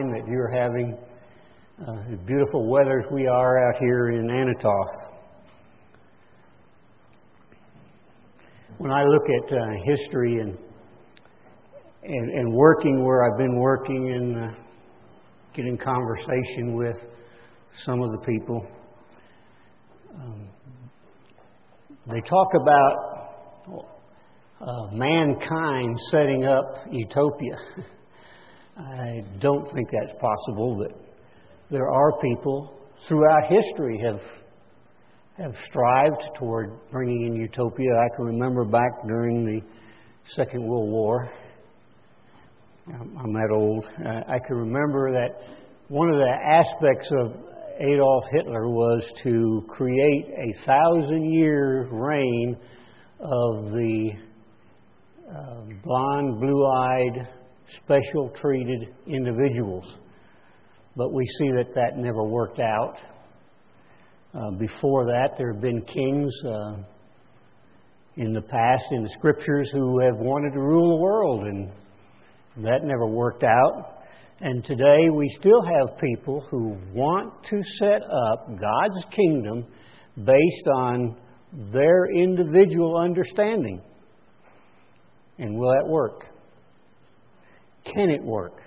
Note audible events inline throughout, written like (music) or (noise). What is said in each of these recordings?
that you're having uh, beautiful weather as we are out here in Anatoth. When I look at uh, history and, and, and working where I've been working and uh, getting conversation with some of the people, um, they talk about uh, mankind setting up utopia. (laughs) I don't think that's possible, but there are people throughout history have have strived toward bringing in utopia. I can remember back during the Second World War. I'm that old. I can remember that one of the aspects of Adolf Hitler was to create a thousand year reign of the uh, blonde, blue eyed, special treated individuals. But we see that that never worked out. Uh, before that, there have been kings uh, in the past in the scriptures who have wanted to rule the world, and that never worked out. And today we still have people who want to set up God's kingdom based on their individual understanding. And will that work? Can it work?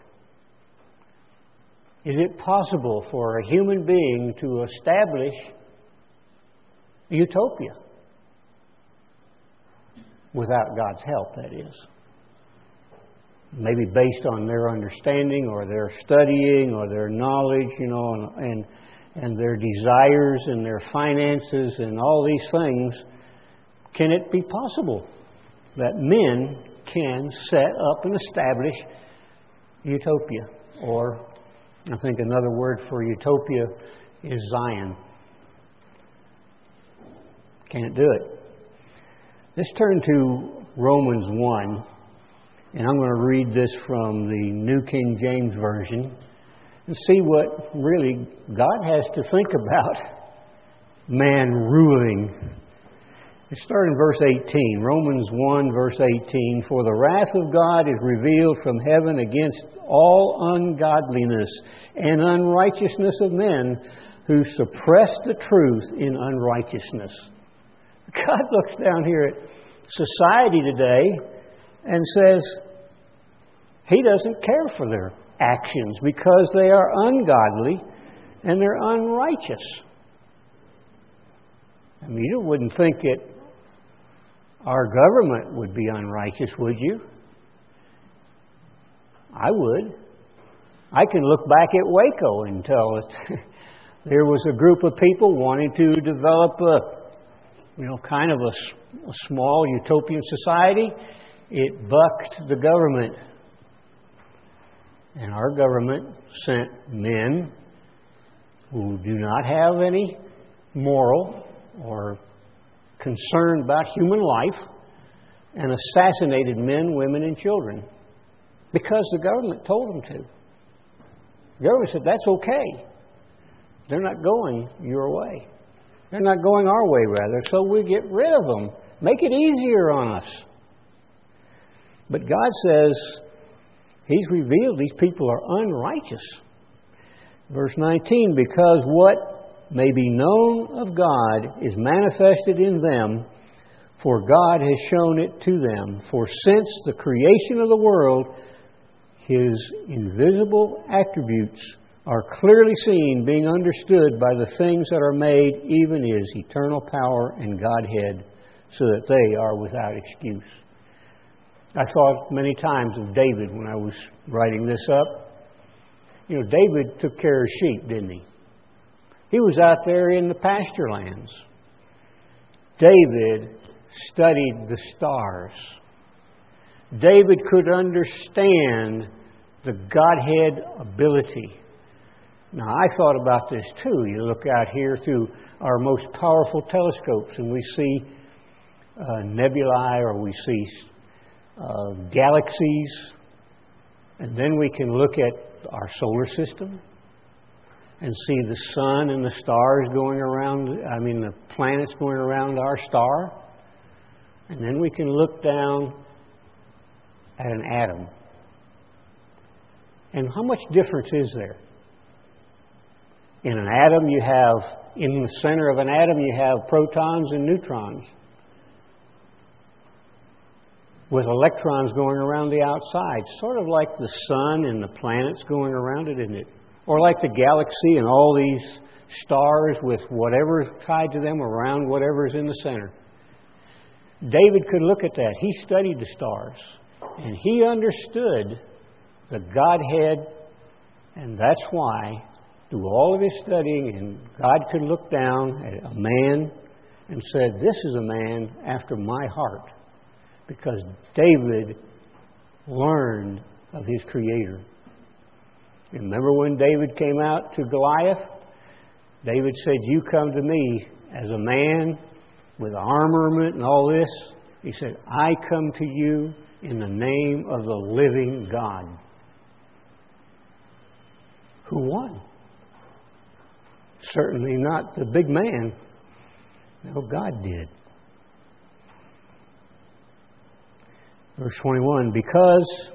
Is it possible for a human being to establish utopia? Without God's help, that is. Maybe based on their understanding or their studying or their knowledge, you know, and, and, and their desires and their finances and all these things. Can it be possible that men can set up and establish utopia or I think another word for utopia is Zion. Can't do it. Let's turn to Romans 1, and I'm going to read this from the New King James Version and see what really God has to think about man ruling Let's start in verse 18. Romans 1, verse 18. For the wrath of God is revealed from heaven against all ungodliness and unrighteousness of men who suppress the truth in unrighteousness. God (laughs) looks down here at society today and says He doesn't care for their actions because they are ungodly and they're unrighteous. I mean, you wouldn't think it our government would be unrighteous, would you? I would. I can look back at Waco and tell us (laughs) there was a group of people wanting to develop a, you know, kind of a, a small utopian society. It bucked the government. And our government sent men who do not have any moral or concerned about human life and assassinated men, women, and children because the government told them to. The government said, that's okay. They're not going your way. They're not going our way, rather, so we get rid of them. Make it easier on us. But God says He's revealed these people are unrighteous. Verse 19, because what may be known of God is manifested in them, for God has shown it to them. For since the creation of the world, His invisible attributes are clearly seen, being understood by the things that are made, even His eternal power and Godhead, so that they are without excuse. I thought many times of David when I was writing this up. You know, David took care of sheep, didn't he? He was out there in the pasture lands. David studied the stars. David could understand the Godhead ability. Now, I thought about this too. You look out here through our most powerful telescopes and we see uh, nebulae or we see uh, galaxies, and then we can look at our solar system and see the sun and the stars going around, I mean, the planets going around our star. And then we can look down at an atom. And how much difference is there? In an atom, you have, in the center of an atom, you have protons and neutrons with electrons going around the outside, sort of like the sun and the planets going around it, isn't it? Or like the galaxy and all these stars with whatever's tied to them around whatever's in the center. David could look at that. He studied the stars and he understood the Godhead, and that's why, through all of his studying, and God could look down at a man and said, This is a man after my heart because David learned of his Creator. Remember when David came out to Goliath? David said, You come to me as a man with armament and all this. He said, I come to you in the name of the living God. Who won? Certainly not the big man. No, God did. Verse 21 Because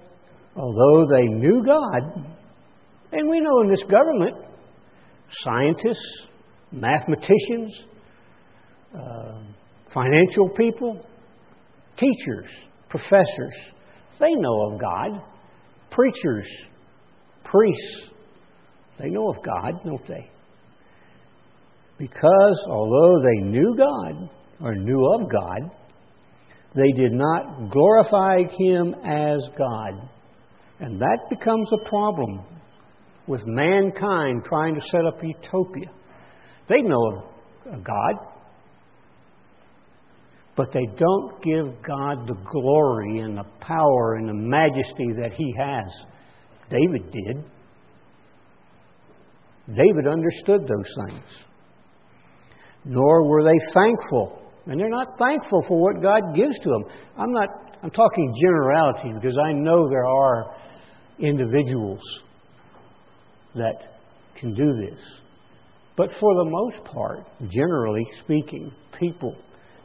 although they knew God, and we know in this government, scientists, mathematicians, uh, financial people, teachers, professors, they know of God. Preachers, priests, they know of God, don't they? Because although they knew God, or knew of God, they did not glorify him as God. And that becomes a problem with mankind trying to set up utopia. They know of God, but they don't give God the glory and the power and the majesty that he has. David did. David understood those things. Nor were they thankful and they're not thankful for what God gives to them. I'm not I'm talking generality because I know there are individuals that can do this. But for the most part, generally speaking, people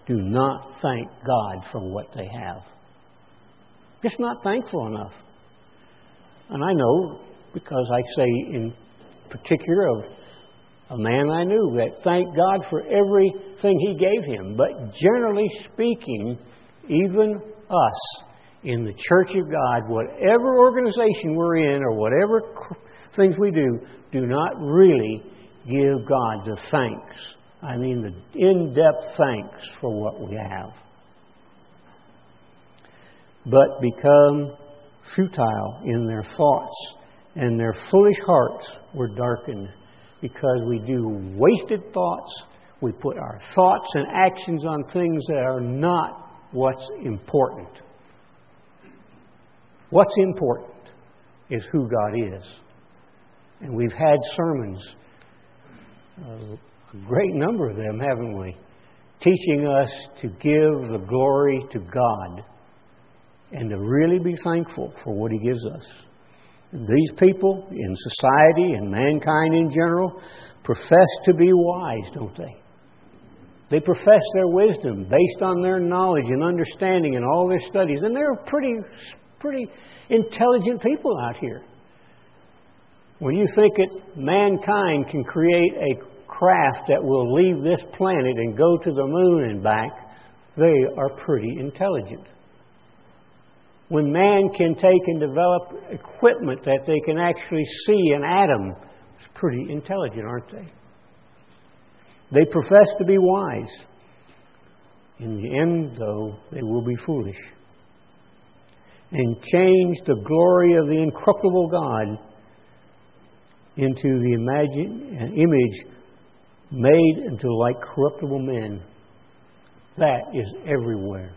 do not thank God for what they have. Just not thankful enough. And I know because I say in particular of a man I knew that thanked God for everything he gave him. But generally speaking, even us in the church of God, whatever organization we're in or whatever things we do, do not really give God the thanks. I mean, the in depth thanks for what we have. But become futile in their thoughts, and their foolish hearts were darkened because we do wasted thoughts. We put our thoughts and actions on things that are not what's important. What's important is who God is. And we've had sermons, uh, a great number of them, haven't we? Teaching us to give the glory to God and to really be thankful for what He gives us. These people in society and mankind in general profess to be wise, don't they? They profess their wisdom based on their knowledge and understanding and all their studies. And they're pretty, pretty intelligent people out here. When you think that mankind can create a craft that will leave this planet and go to the moon and back, they are pretty intelligent when man can take and develop equipment that they can actually see an atom, it's pretty intelligent, aren't they? They profess to be wise. In the end, though, they will be foolish. And change the glory of the incorruptible God into the imagine, uh, image made into like corruptible men. That is everywhere.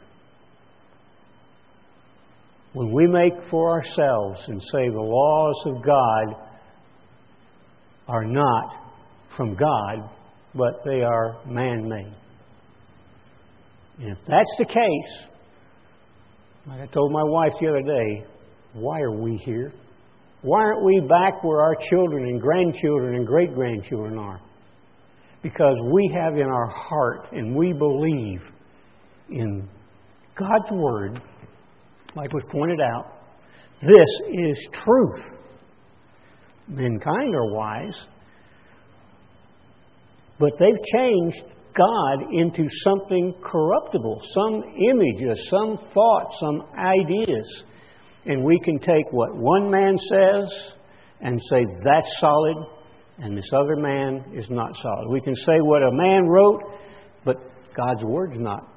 When we make for ourselves and say the laws of God are not from God, but they are man made. And if that's the case, like I told my wife the other day, why are we here? Why aren't we back where our children and grandchildren and great grandchildren are? Because we have in our heart and we believe in God's Word like was pointed out, this is truth. Mankind are wise. But they've changed God into something corruptible, some images, some thoughts, some ideas. And we can take what one man says and say that's solid, and this other man is not solid. We can say what a man wrote, but God's word's not,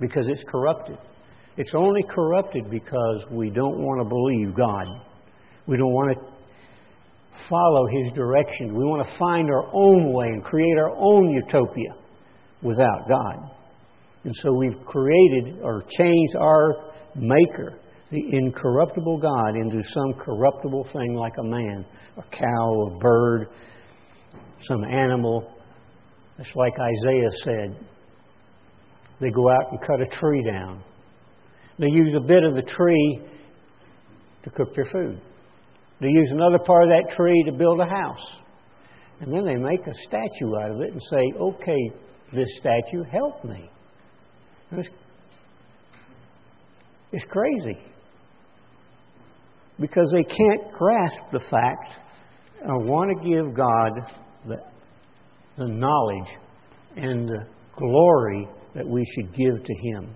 because it's corrupted. It's only corrupted because we don't want to believe God. We don't want to follow His direction. We want to find our own way and create our own utopia without God. And so we've created or changed our Maker, the incorruptible God, into some corruptible thing like a man, a cow, a bird, some animal. It's like Isaiah said. They go out and cut a tree down. They use a bit of the tree to cook their food. They use another part of that tree to build a house. And then they make a statue out of it and say, okay, this statue, help me. It's, it's crazy. Because they can't grasp the fact I want to give God the, the knowledge and the glory that we should give to Him.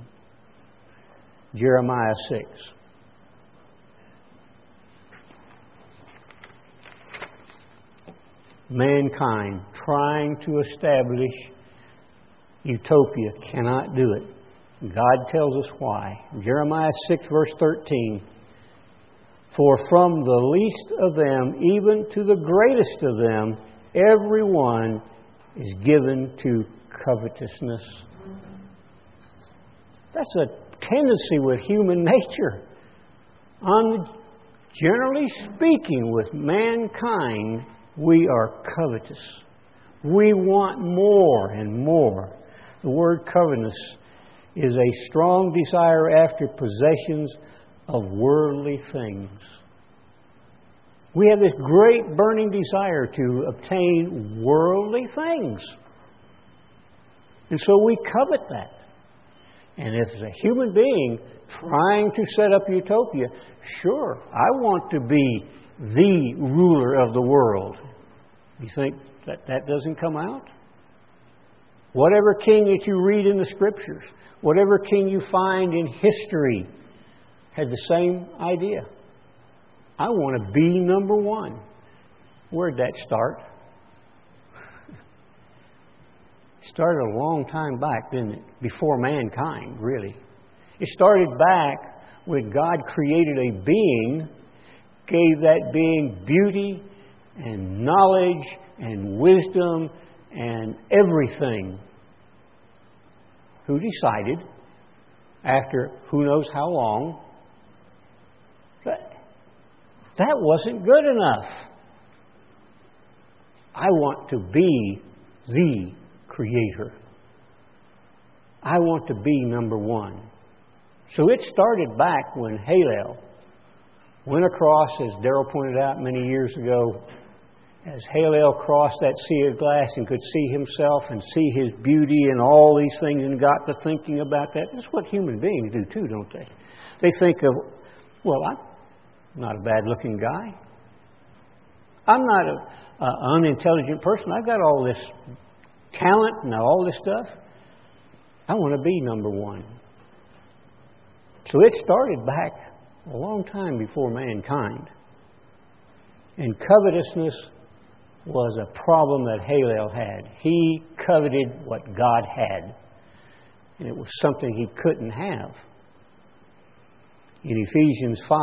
Jeremiah 6. Mankind trying to establish utopia cannot do it. God tells us why. Jeremiah 6, verse 13. For from the least of them, even to the greatest of them, everyone is given to covetousness. That's a tendency with human (laughs) nature. On generally speaking, with mankind, we are covetous. We want more and more. The word covetous is a strong desire after possessions of worldly things. We have this great burning desire to obtain worldly things. And so we covet that. And if a human being trying to set up utopia, sure, I want to be the ruler of the world. You think that that doesn't come out? Whatever king that you read in the scriptures, whatever king you find in history, had the same idea. I want to be number one. Where'd that start? It started a long time back, didn't it? Before mankind, really. It started back when God created a being, gave that being beauty and knowledge and wisdom and everything. Who decided, after who knows how long, that that wasn't good enough. I want to be the creator. I want to be number one. So it started back when Halel went across, as Daryl pointed out many years ago, as Halel crossed that sea of glass and could see himself and see his beauty and all these things and got to thinking about that. That's what human beings do too, don't they? They think of, well, I'm not a bad looking guy. I'm not an unintelligent person. I've got all this talent and all this stuff. I want to be number one. So it started back a long time before mankind. And covetousness was a problem that Halel had. He coveted what God had, and it was something he couldn't have. In Ephesians 5,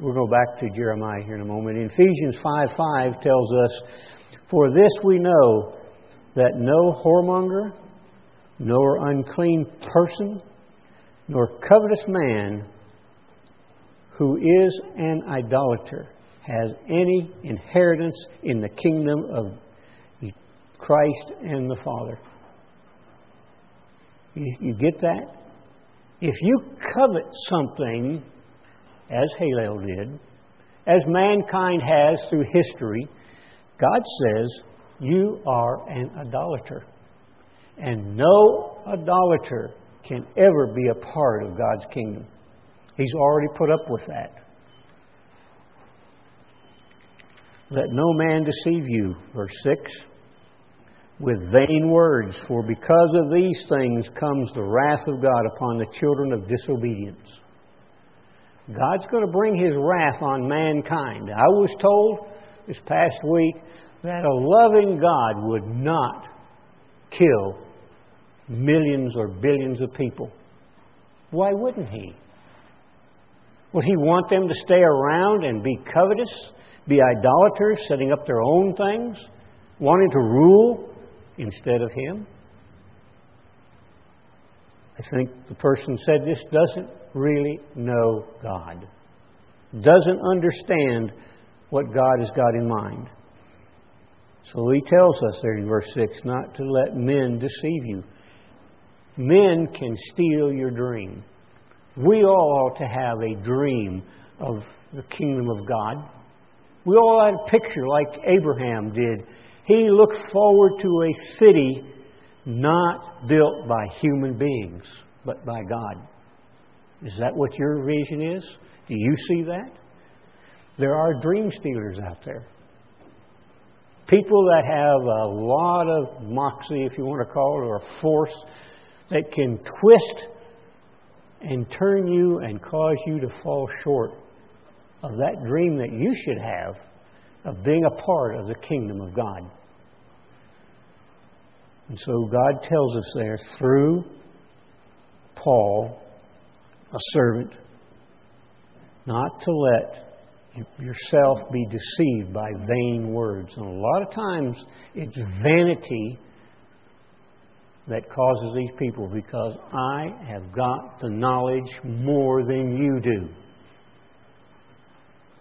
we'll go back to Jeremiah here in a moment. In Ephesians 5 5 tells us, For this we know that no whoremonger, nor unclean person, nor covetous man who is an idolater has any inheritance in the kingdom of Christ and the Father. You, get that? If you covet something, as Halel did, as mankind has through history, God says you are an idolater. And no idolater can ever be a part of God's kingdom. He's already put up with that. Let no man deceive you. Verse 6 with vain words, for because of these things comes the wrath of God upon the children of disobedience. God's going to bring His wrath on mankind. I was told this past week that a loving God would not kill millions or billions of people. Why wouldn't He? Would He want them to stay around and be covetous, be idolaters, setting up their own things, wanting to rule instead of Him? I think the person said this doesn't really know God, doesn't understand what God has got in mind. So he tells us there in verse 6 not to let men deceive you. Men can steal your dream. We all ought to have a dream of the kingdom of God. We all had a picture like Abraham did he looked forward to a city not built by human beings, but by God. Is that what your vision is? Do you see that? There are dream stealers out there. People that have a lot of moxie, if you want to call it, or force that can twist and turn you and cause you to fall short of that dream that you should have of being a part of the kingdom of God. And so God tells us there through Paul, a servant, not to let yourself be deceived by vain words. And a lot of times it's vanity that causes these people because I have got the knowledge more than you do.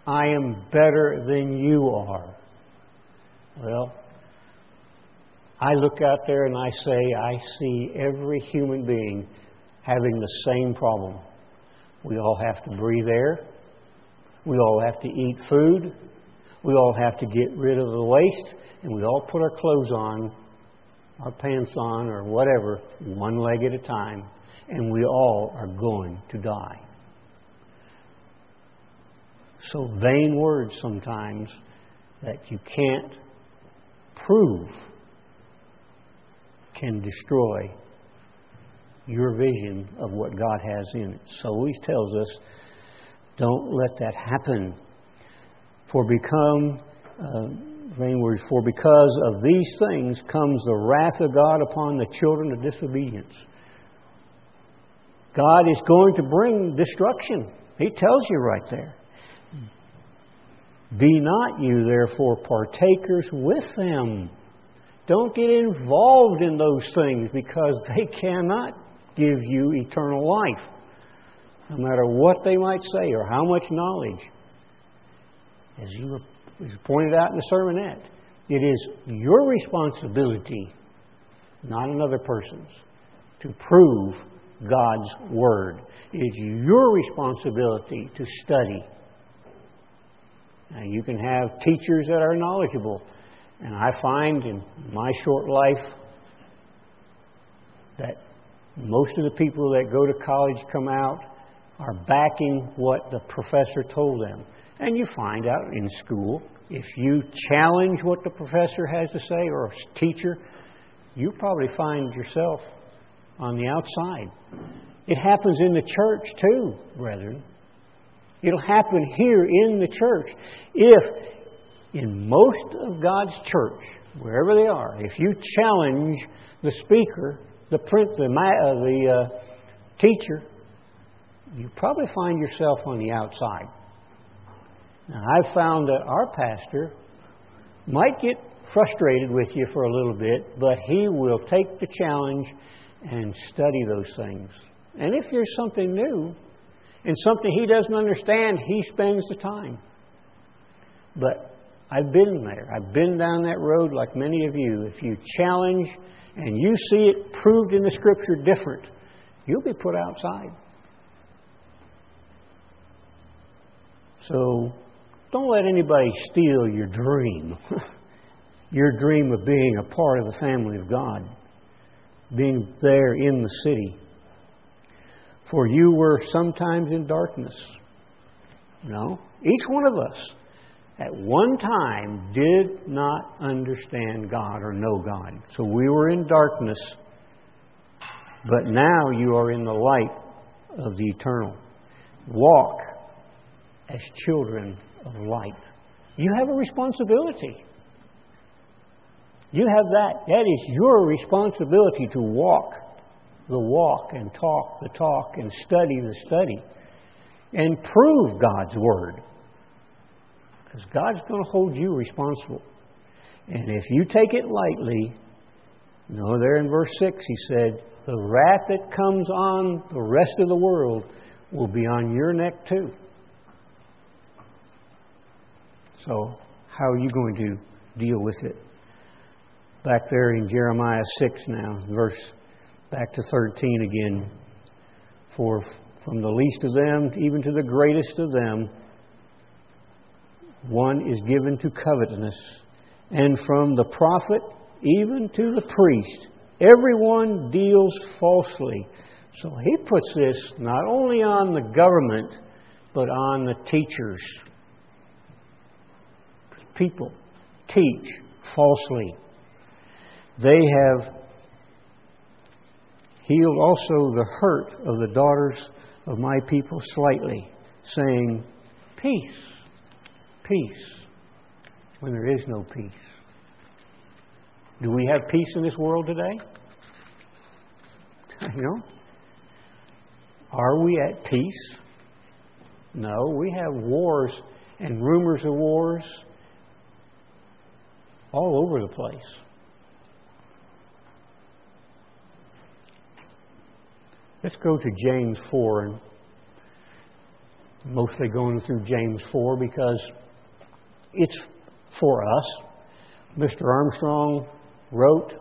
I am better than you are. Well, I look out there and I say, I see every human being having the same problem. We all have to breathe air. We all have to eat food. We all have to get rid of the waste. And we all put our clothes on, our pants on, or whatever, one leg at a time. And we all are going to die. So, vain words sometimes that you can't prove can destroy your vision of what God has in it. So he tells us, don't let that happen. For become, uh, vain words, for because of these things comes the wrath of God upon the children of disobedience. God is going to bring destruction. He tells you right there. Be not you therefore partakers with them. Don't get involved in those things because they (laughs) cannot give you eternal life, no matter what they might say or how much knowledge. As you pointed out in the sermonette, it is your responsibility, not another person's, to prove God's Word. It is your responsibility to study. You can have teachers that are knowledgeable and I find in my short life that most of the people that go to college come out are backing what the professor told them. And you find out in school, if you challenge what the professor has to say or a teacher, you probably find yourself on the outside. It happens in the church too, brethren. It'll happen here in the church. If in most of God's church, wherever they are, if you challenge the speaker, the print, the, uh, the uh, teacher, you probably find yourself on the outside. Now, I've found that our pastor might get frustrated with you for a little bit, but he will take the challenge and study those things. And if there's something new and something he doesn't understand, he spends the time. But I've been there. I've been down that road like many of you. If you challenge and you see it proved in the Scripture different, you'll be put outside. So don't let anybody steal your dream. (laughs) your dream of being a part of the family of God, being there in the city. For you were sometimes in darkness. Know, each one of us at one time did not understand God or know God. So we were in darkness, but now you are in the light of the eternal. Walk as children of light. You have a responsibility. You have that. That is your responsibility to walk the walk and talk the talk and study the study and prove God's Word. Because God's going to hold you responsible. And if you take it lightly, you know, there in verse 6, he said, the wrath that comes on the rest of the world will be on your neck too. So, how are you going to deal with it? Back there in Jeremiah 6 now, verse back to 13 again. For from the least of them even to the greatest of them, one is given to covetousness, and from the prophet even to the priest, everyone deals falsely. So he puts this not only on the government, but on the teachers. People teach falsely. They have healed also the hurt of the daughters of my people slightly, saying, Peace, peace, when there is no peace. Do we have peace in this world today? (laughs) You know? Are we at peace? No, we have wars and rumors of wars all over the place. Let's go to James 4 and mostly going through James 4 because it's for us. Mr. Armstrong wrote,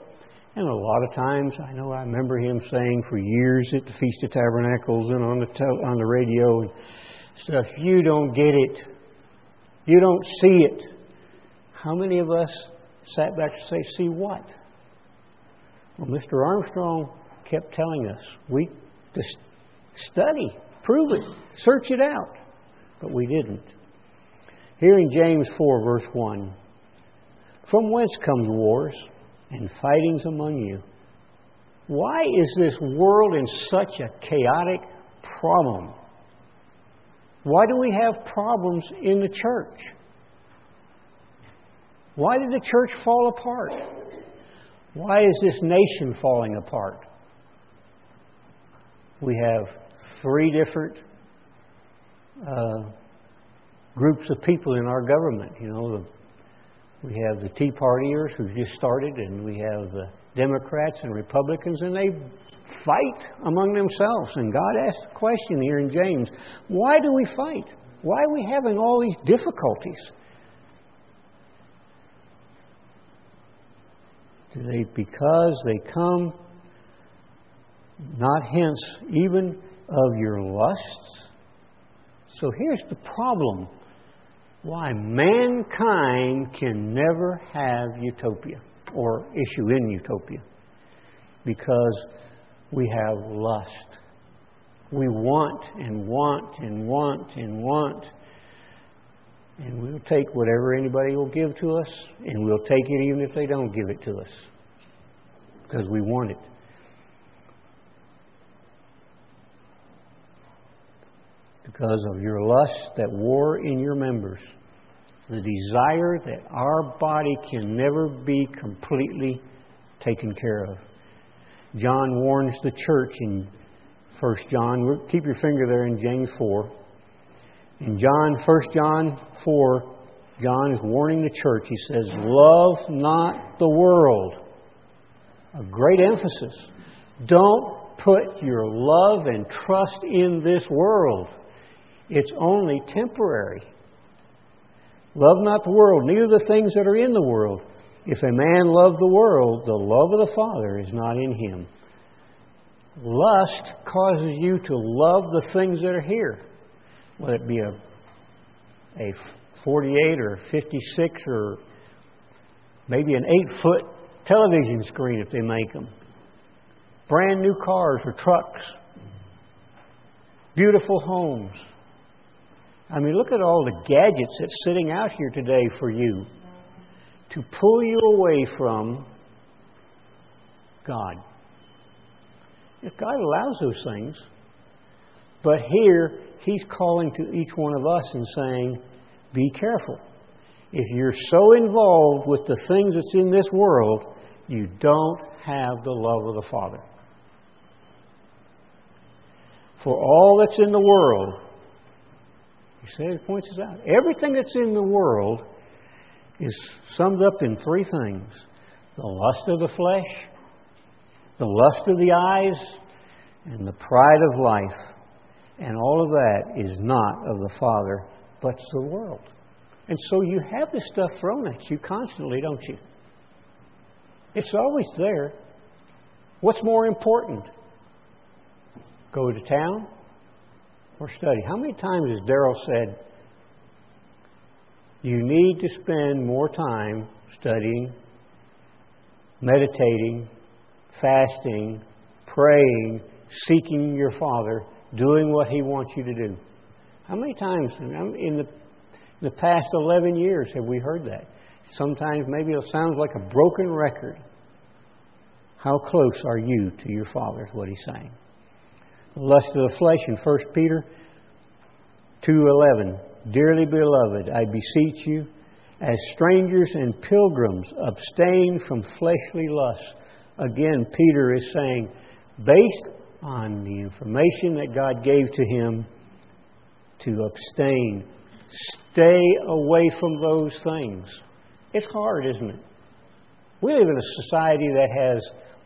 and a lot of times I know I remember him saying for years at the Feast of Tabernacles and on the on the radio and stuff, you don't get it. You don't see it. How many of us sat back to say, see what? Well, Mr. Armstrong kept telling us, we to study, prove it, search it out. But we didn't. Here in James 4, verse 1 From whence comes wars and fightings among you? Why is this world in such a chaotic problem? Why do we have problems in the church? Why did the church fall apart? Why is this nation falling apart? We have three different uh, groups of people in our government. You know, we have the Tea Partiers who just started, and we have the Democrats and Republicans, and they fight among themselves. And God asked the question here in James why do we fight? Why are we having all these difficulties? They because they come not hence even of your lusts. So here's the problem why mankind can never have utopia or issue in utopia. Because we have lust. We want and want and want and want. And we'll take whatever anybody will give to us, and we'll take it even if they don't give it to us. Because we want it. Because of your lust that war in your members, the desire that our body can never be completely taken care of. John warns the church in 1 John. Keep your finger there in James 4. In John, 1 John 4, John is warning the church. He says, Love not the world. A great emphasis. Don't put your love and trust in this world. It's only temporary. Love not the world, neither the things that are in the world. If a man love the world, the love of the Father is not in him. Lust causes you to love the things that are here, whether it be a, a 48 or 56 or maybe an 8 foot television screen if they make them, brand new cars or trucks, beautiful homes I mean, look at all the gadgets that's sitting out here today for you to pull you away from God. If God allows those things, but here He's calling to each one of us and saying, be careful. If you're so involved with the things that's in this world, you don't have the love of the Father. For all that's in the world, he says, points this out. Everything that's in the world is summed up in three things the lust of the flesh, the lust of the eyes, and the pride of life. And all of that is not of the Father, but the world. And so you have this stuff thrown at you constantly, don't you? It's always there. What's more important? Go to town or study? How many times has Daryl said, you need to spend more time studying, meditating, fasting, praying, seeking your Father, doing what He wants you to do? How many times um, in the, the past 11 years have we heard that? Sometimes maybe it sounds like a broken record. How close are you to your Father, is what he's saying. Lust of the flesh in 1 Peter 2.11. Dearly beloved, I beseech you, as strangers and pilgrims, abstain from fleshly lusts. Again, Peter is saying, based on the information that God gave to him, to abstain. Stay away from those things. It's hard, isn't it? We live in a society that has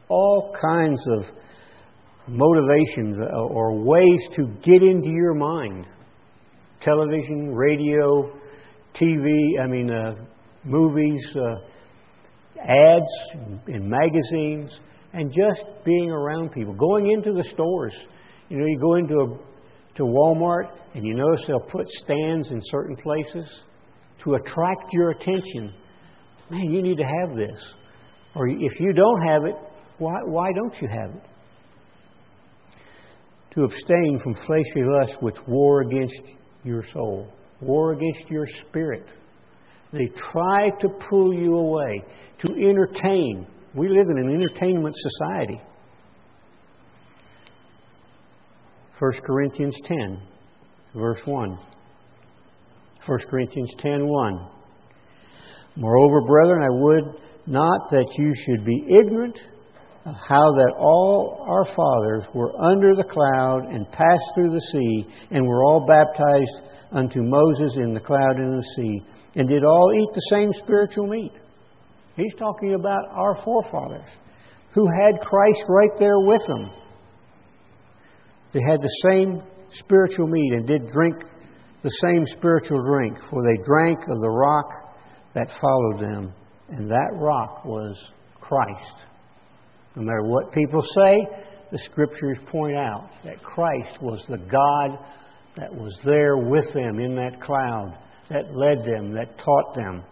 all kinds of motivations or ways to get into your mind television, radio, TV, I mean, uh, movies, uh, ads in magazines, and just being around people. Going into the stores. You know, you go into a, to Walmart and you notice they'll put stands in certain places to attract your attention. Man, you need to have this. Or if you don't have it, why, why don't you have it? To abstain from fleshly lusts which war against your soul, war against your spirit. They try to pull you away, to entertain. We live in an entertainment society. 1 Corinthians 10, verse 1. 1 Corinthians 10 1. Moreover, brethren, I would not that you should be ignorant how that all our fathers were under the cloud and passed through the sea, and were all baptized unto Moses in the cloud and in the sea, and did all eat the same spiritual meat. He's talking about our forefathers who had Christ right there with them. They had the same spiritual meat and did drink the same spiritual drink, for they drank of the rock that followed them, and that rock was Christ. No matter what people say, the scriptures point out that Christ was the God that was there with them in that cloud, that led them, that taught them.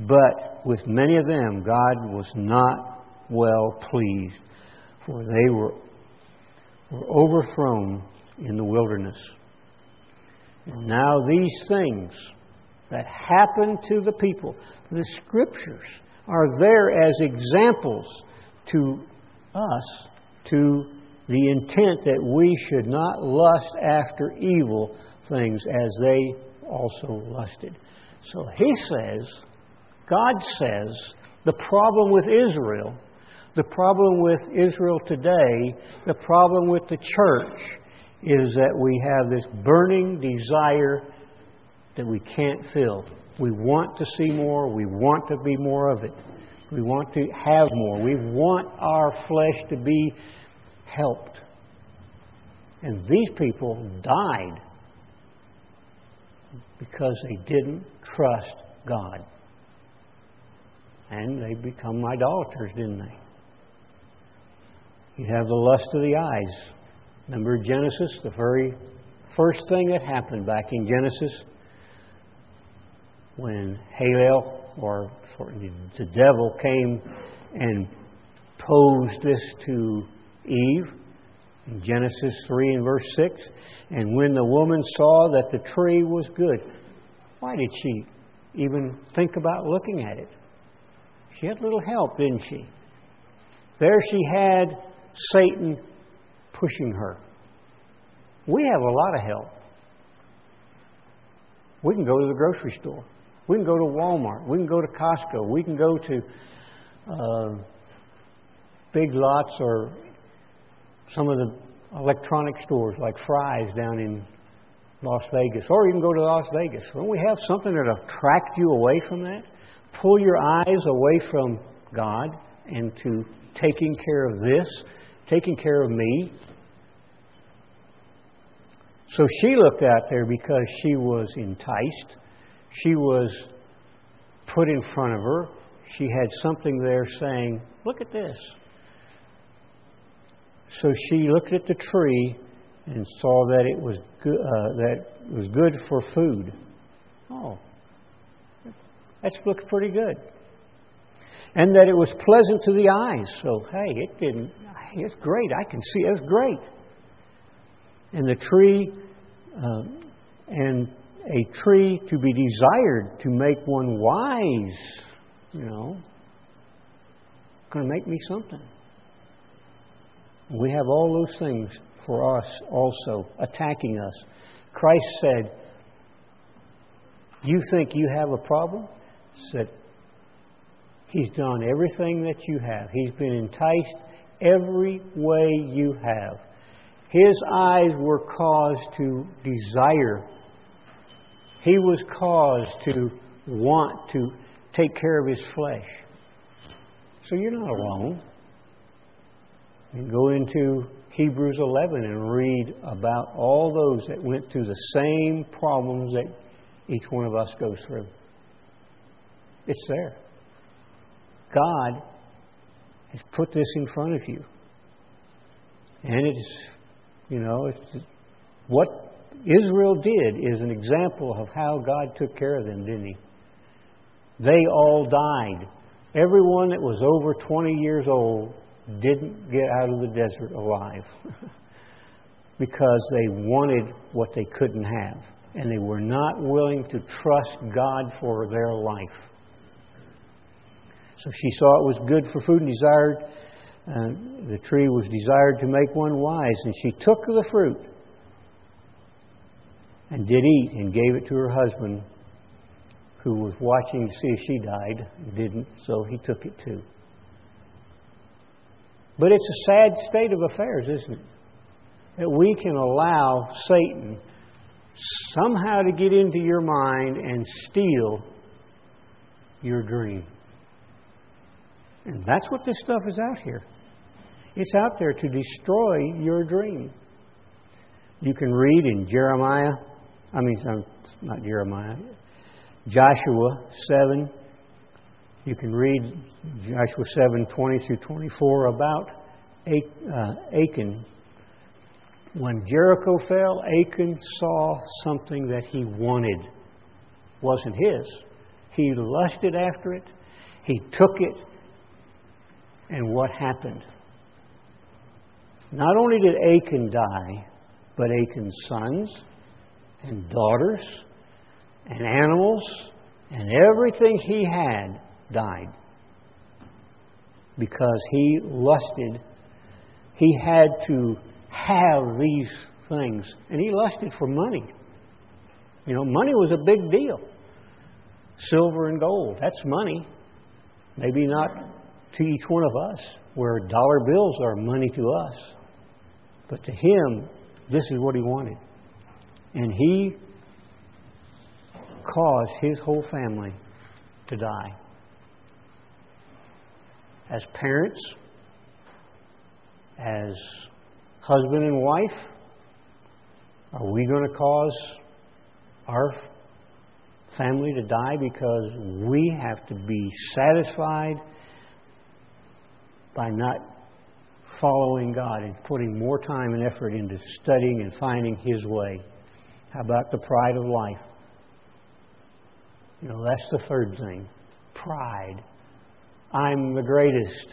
But with many of them, God was not well pleased, for they were, were overthrown in the wilderness. And now these things that happened to the people. The scriptures are there as examples to us to the intent that we should not lust after evil things as they also lusted. So he says, God says, the problem with Israel, the problem with Israel today, the problem with the church is that we have this burning desire that we can't fill. We want to see more. We want to be more of it. We want to have more. We want our flesh to be helped. And these people died because they didn't trust God. And they become idolaters, didn't they? You have the lust of the eyes. Remember Genesis, the very first thing that happened back in Genesis when Halel, or the devil, came and posed this to Eve In Genesis 3 and verse 6, and when the woman saw that the tree was good, why did she even think about looking at it? She had little help, didn't she? There she had Satan pushing her. We have a lot of help. We can go to the grocery store. We can go to Walmart. We can go to Costco. We can go to uh, Big Lots or some of the electronic stores like Fry's down in Las Vegas. Or can go to Las Vegas. When we have something that attract you away from that, pull your eyes away from God and to taking care of this, taking care of me. So she looked out there because she was enticed. She was put in front of her. She had something there saying, Look at this. So she looked at the tree and saw that it was good, uh, that was good for food. Oh, that looks pretty good. And that it was pleasant to the eyes. So, hey, it didn't, it's great. I can see it. It's great. And the tree, uh, and a tree to be desired to make one wise, you know, going to make me something. We have all those things for us also attacking us. Christ said, You think you have a problem? Said, He's done everything that you have. He's been enticed every way you have. His eyes were caused to desire. He was caused to want to take care of his flesh. So you're not alone. And go into Hebrews 11 and read about all those that went through the same problems that each one of us goes through. It's there. God has put this in front of you. And it's, you know, it's, what Israel did is an example of how God took care of them, didn't He? They all died. Everyone that was over 20 years old didn't get out of the desert alive (laughs) because they wanted what they couldn't have. And they were not willing to trust God for their life. So she saw it was good for food and desired, uh, the tree was desired to make one wise. And she took the fruit and did eat and gave it to her husband, who was watching to see if she died. Didn't, so he took it too. But it's a sad state of affairs, isn't it? That we can allow Satan somehow to get into your mind and steal your dream. And that's what this stuff is out here. It's out there to destroy your dream. You can read in Jeremiah, I mean, not Jeremiah, Joshua 7. You can read Joshua 7 20 through 24 about uh, Achan. When Jericho fell, Achan saw something that he wanted. wasn't his. He lusted after it. He took it and what happened? Not only did Achan die, but Achan's sons and daughters and animals and everything he had died because he lusted. He had to have these things, and he lusted for money. You know, money was a big deal. Silver and gold, that's money. Maybe not to each one of us, where dollar bills are money to us. But to him, this is what he wanted. And he caused his whole family to die. As parents, as husband and wife, are we going to cause our family to die because we have to be satisfied by not following God and putting more time and effort into studying and finding His way. How about the pride of life? You know, that's the third thing pride. I'm the greatest.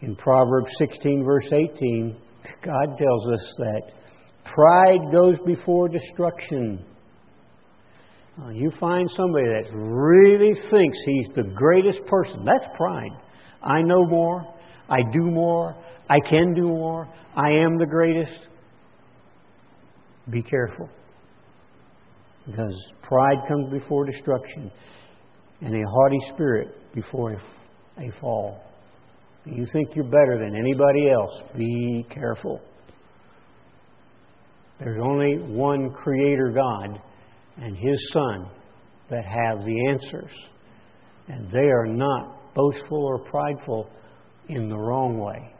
In Proverbs 16, verse 18, God tells us that pride goes before destruction. Uh, you find somebody that really thinks he's the greatest person. That's pride. I know more. I do more. I can do more. I am the greatest. Be careful. Because pride comes before destruction, and a haughty spirit before a, fall. You think you're better than anybody else. Be careful. There's only one Creator God and His Son that have the answers. And they are not boastful or prideful in the wrong way,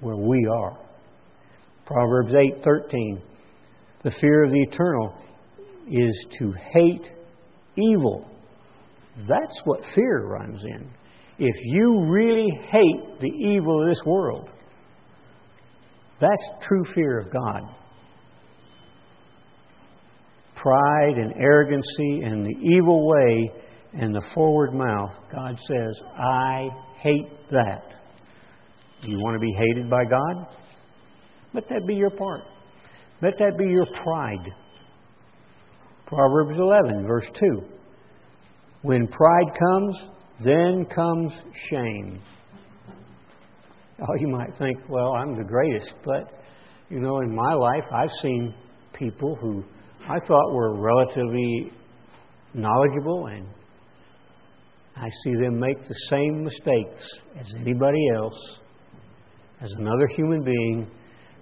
where we are. Proverbs 8:13 The fear of the eternal is to hate evil. That's what fear runs in. If you really hate the evil of this world, that's true fear of God. Pride and arrogancy and the evil way and the forward mouth, God says, I hate that. You want to be hated by God? Let that be your part. Let that be your pride. Proverbs 11, verse 2. When pride comes, then comes shame. Oh, you might think, well, I'm the greatest, but, you know, in my life, I've seen people who I thought were relatively knowledgeable, and I see them make the same mistakes as anybody else, as another human being,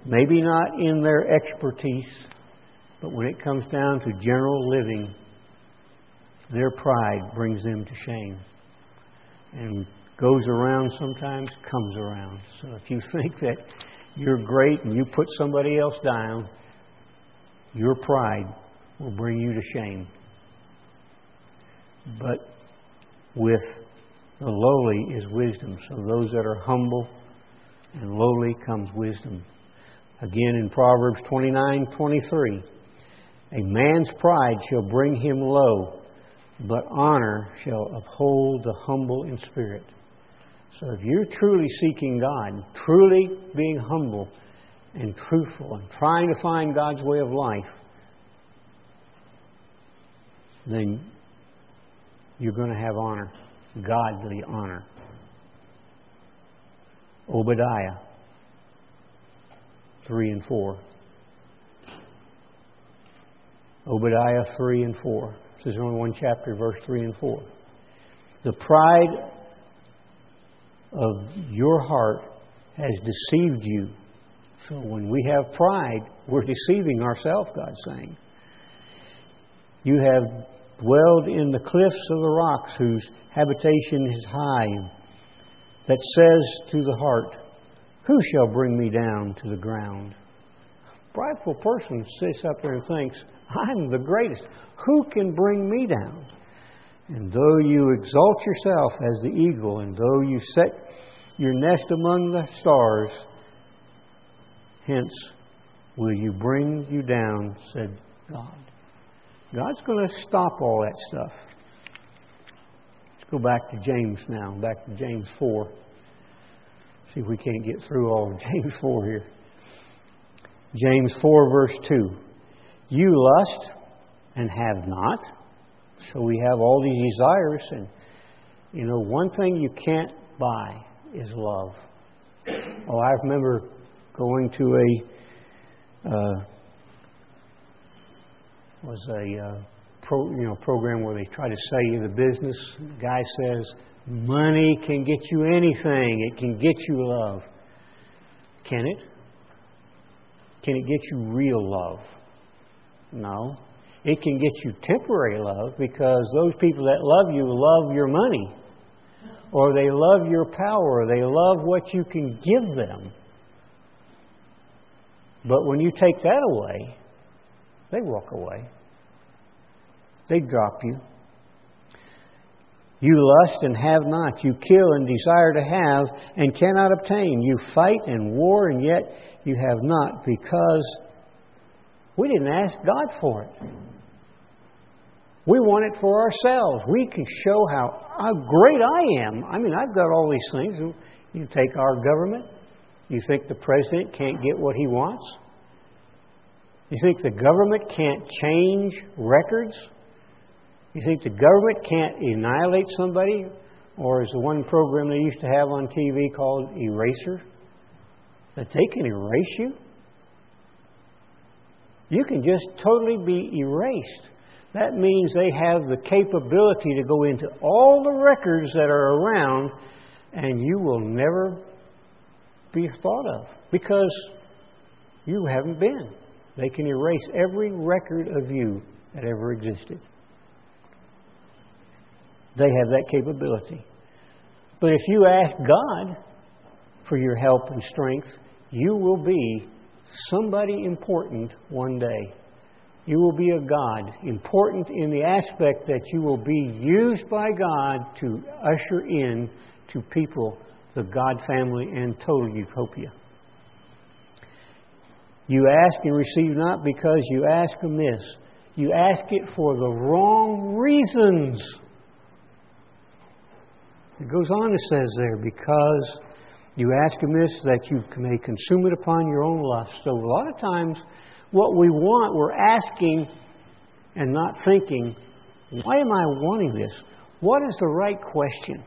maybe not in their expertise, but when it comes down to general living, their pride brings them to shame and goes around sometimes, comes around. So if you (laughs) think that you're great and you put somebody else down, your pride will bring you to shame. But with the lowly is wisdom. So those that are humble and lowly comes wisdom. Again in Proverbs 29 23, a man's pride shall bring him low, but honor shall uphold the humble in spirit. So if you're truly seeking God, truly being humble and truthful, and trying to find God's way of life, then you're going to have honor, godly honor. Obadiah 3 and 4. Obadiah 3 and 4. This is only one chapter, verse 3 and 4. The pride of your heart has deceived you. So when we have pride, we're deceiving ourselves, God's saying. You have dwelled in the cliffs of the rocks whose habitation is high, that says to the heart, Who shall bring me down to the ground? prideful person sits up there and thinks, I'm the greatest. Who can bring me down? And though you exalt yourself as the eagle, and though you set your nest among the stars, hence will you bring you down, said God. God's going to stop all that stuff. Let's go back to James now, back to James 4. See we can't get through all of (laughs) James 4 here. James 4, verse 2. You lust and have not. So we have all these desires, and you know, one thing you can't buy is love. Oh, I remember going to a uh, was a uh, pro, you know program where they try to sell you the business. The guy says, "Money can get you anything. It can get you love. Can it? Can it get you real love? No. It can get you temporary love because those people that love you love your money, or they love your power, they love what you can give them. But when you take that away, they walk away. They drop you. You lust and have not. You kill and desire to have and cannot obtain. You fight and war and yet you have not because we didn't ask God for it. We want it for ourselves. We can show how, great I am. I mean, I've got all these things. You take our government, You think the president can't get what he wants? You think the government can't change records? You think the government can't annihilate somebody? Or is the one program they used to have on TV called Eraser? That they can erase you? You can just totally be erased. That means they have the capability to go into all the records that are around and you will never be thought of because you haven't been. They can erase every record of you that ever existed. They have that capability. But if you ask God for your help and strength, you will be somebody important one day. You will be a God, important in the aspect that you will be used by God to usher in to people the God family and total utopia. You ask and receive not because you ask amiss. You ask it for the wrong reasons. It goes on, it says there, because you ask amiss that you may consume it upon your own lust. So a lot of times, what we want, we're asking and not thinking, why am I wanting this? What is the right question?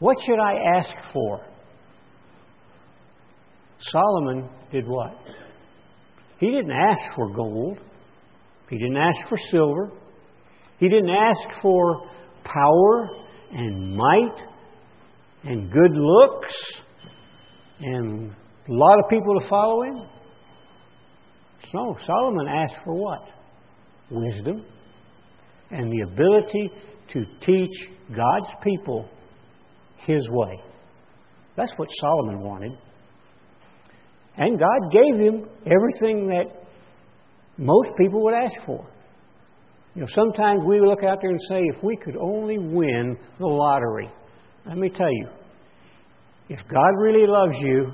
What should I ask for? Solomon did what? He didn't ask for gold. He didn't ask for silver. He didn't ask for power and might and good looks and a lot of people to follow him. No, Solomon asked for what? Wisdom and the ability to teach God's people his way. That's what Solomon wanted. And God gave him everything that most people would ask for. You know, sometimes we look out there and say, if we could only win the lottery. Let me tell you, if God really loves you,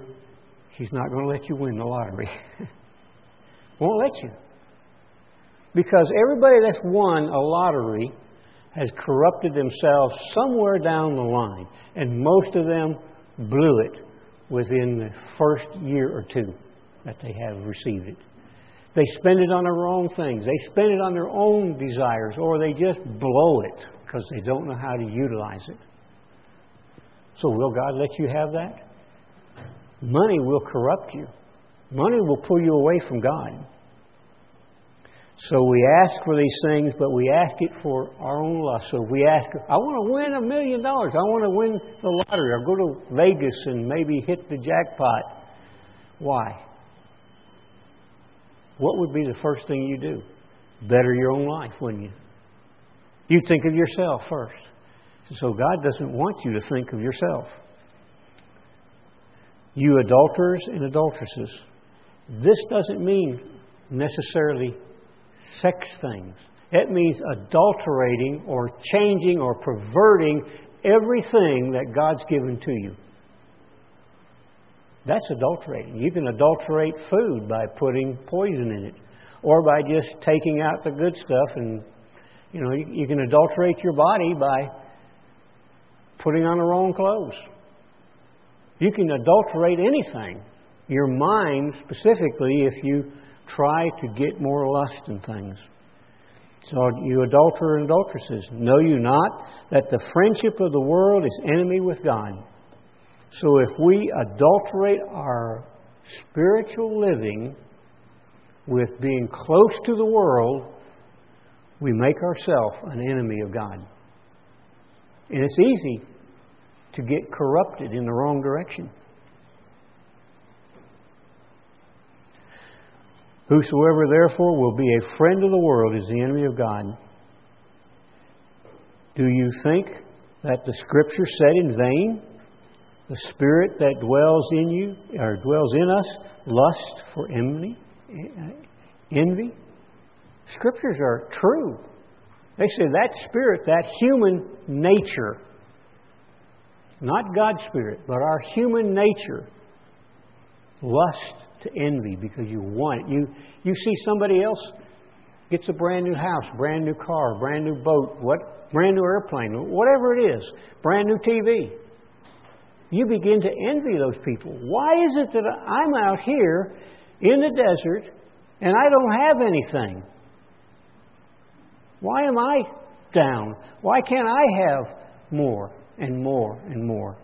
He's not going to let you win the lottery. (laughs) Won't let you. Because everybody that's won a lottery has corrupted themselves somewhere down the line, and most of them blew it within the first year or two that they have received it. They spend it on the wrong things. They spend it on their own desires, or they just blow it because they don't know how to utilize it. So, will God let you have that? Money will corrupt you, money will pull you away from God. So we ask for these things, but we ask it for our own lust. So we ask, I want to win a million dollars. I want to win the lottery or go to Vegas and maybe hit the jackpot. Why? What would be the first thing you do? Better your own life, wouldn't you? You think of yourself first. So God doesn't want you to think of yourself. You adulterers and adulteresses. This doesn't mean necessarily sex things. It means adulterating or changing or perverting everything that God's given to you. That's adulterating. You can adulterate food by putting poison in it or by just taking out the good stuff and you know, you, you can adulterate your body by putting on the wrong clothes. You can adulterate anything. Your mind, specifically, if you try to get more lust in things. So, you adulterers and adulteresses, know you not that the friendship of the world is enemy with God? So, if we adulterate our spiritual living with being close to the world, we make ourselves an enemy of God. And it's easy to get corrupted in the wrong direction. Whosoever therefore will be a friend of the world is the enemy of God. Do you think that the Scripture said in vain? The Spirit that dwells in you, or dwells in us, lust for envy? Envy? Scriptures are true. They say that spirit, that human nature, not God's spirit, but our human nature, lust to envy because you want it. You, you see somebody else gets a brand new house, brand new car, brand new boat, what, brand new airplane, whatever it is, brand new TV. You begin to envy those people. Why is it that I'm out here in the desert and I don't have anything? Why am I down? Why can't I have more and more and more?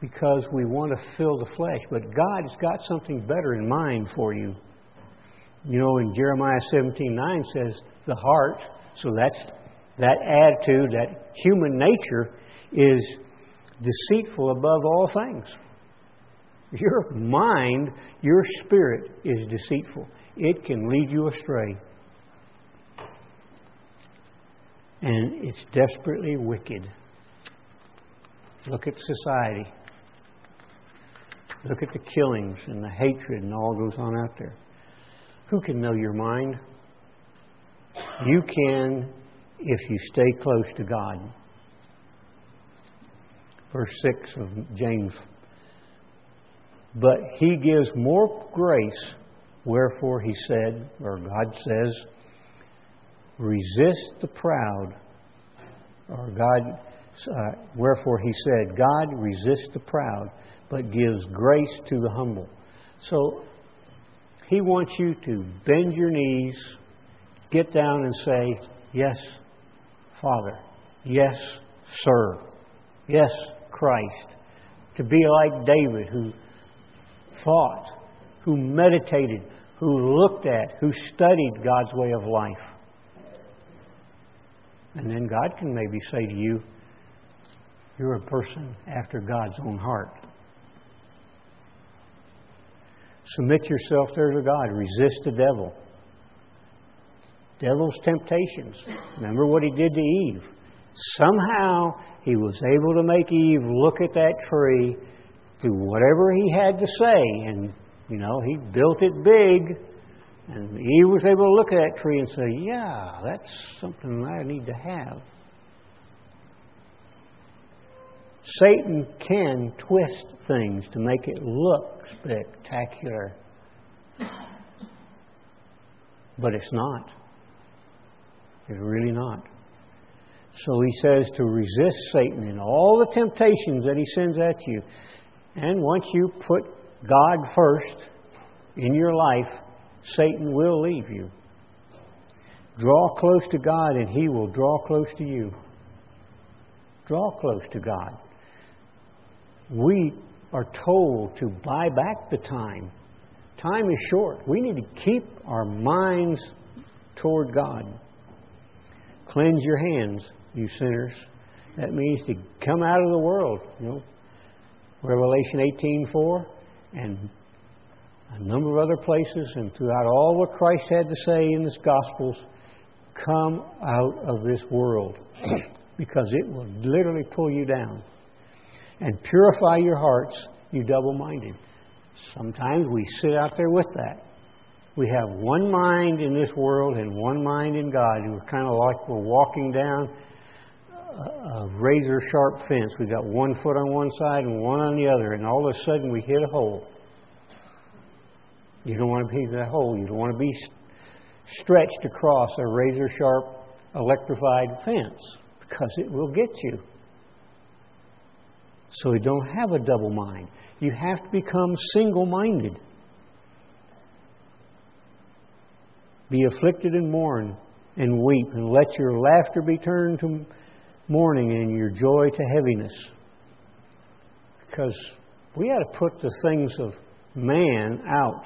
Because we want to fill the flesh, but God's got something better in mind for you. You know, in Jeremiah 17 9 says, the heart, so that's that attitude, that human nature is deceitful above all things. Your mind, your spirit is deceitful. It can lead you astray. And it's desperately wicked. Look at society. Look at the killings and the hatred and all goes on out there. Who can know your mind? You can if you stay close to God. Verse 6 of James. But he gives more grace, wherefore he said, or God says, resist the proud. Or God, uh, wherefore he said, God resists the proud, but gives grace to the humble. So he wants you to bend your knees, get down and say, Yes, Father. Yes, Sir. Yes, Christ. To be like David, who thought, who meditated, who looked at, who studied God's way of life. And then God can maybe say to you, You're a person after God's own heart. Submit yourself there to God. Resist the devil. Devil's temptations. Remember what he did to Eve. Somehow he was able to make Eve look at that tree, do whatever he had to say, and you know, he built it big, and Eve was able to look at that tree and say, Yeah, that's something I need to have. Satan can twist things to make it look spectacular. But it's not. It's really not. So he says to resist Satan in all the temptations that he sends at you. And once you put God first in your life, Satan will leave you. Draw close to God and he will draw close to you. Draw close to God we are told to buy back the time. Time is short. We need to keep our minds toward God. Cleanse your hands, you sinners. That means to come out of the world. You know, Revelation eighteen four, and a number of other places, and throughout all what Christ had to say in His Gospels, come out of this world (clears throat) because it will literally pull you down and purify your hearts, you double minded. Sometimes we sit out there with that. We have one mind in this world and one mind in God. And we're kind of like we're walking down a razor sharp fence. We got one foot on one side and one on the other, and all of a sudden we hit a hole. You don't want to be in that hole. You don't want to be stretched across a razor sharp electrified fence because it will get you. So you don't have a double mind. You have to become single minded. Be afflicted and mourn and weep, and let your laughter be turned to mourning and your joy to heaviness. Because we got to put the things of man out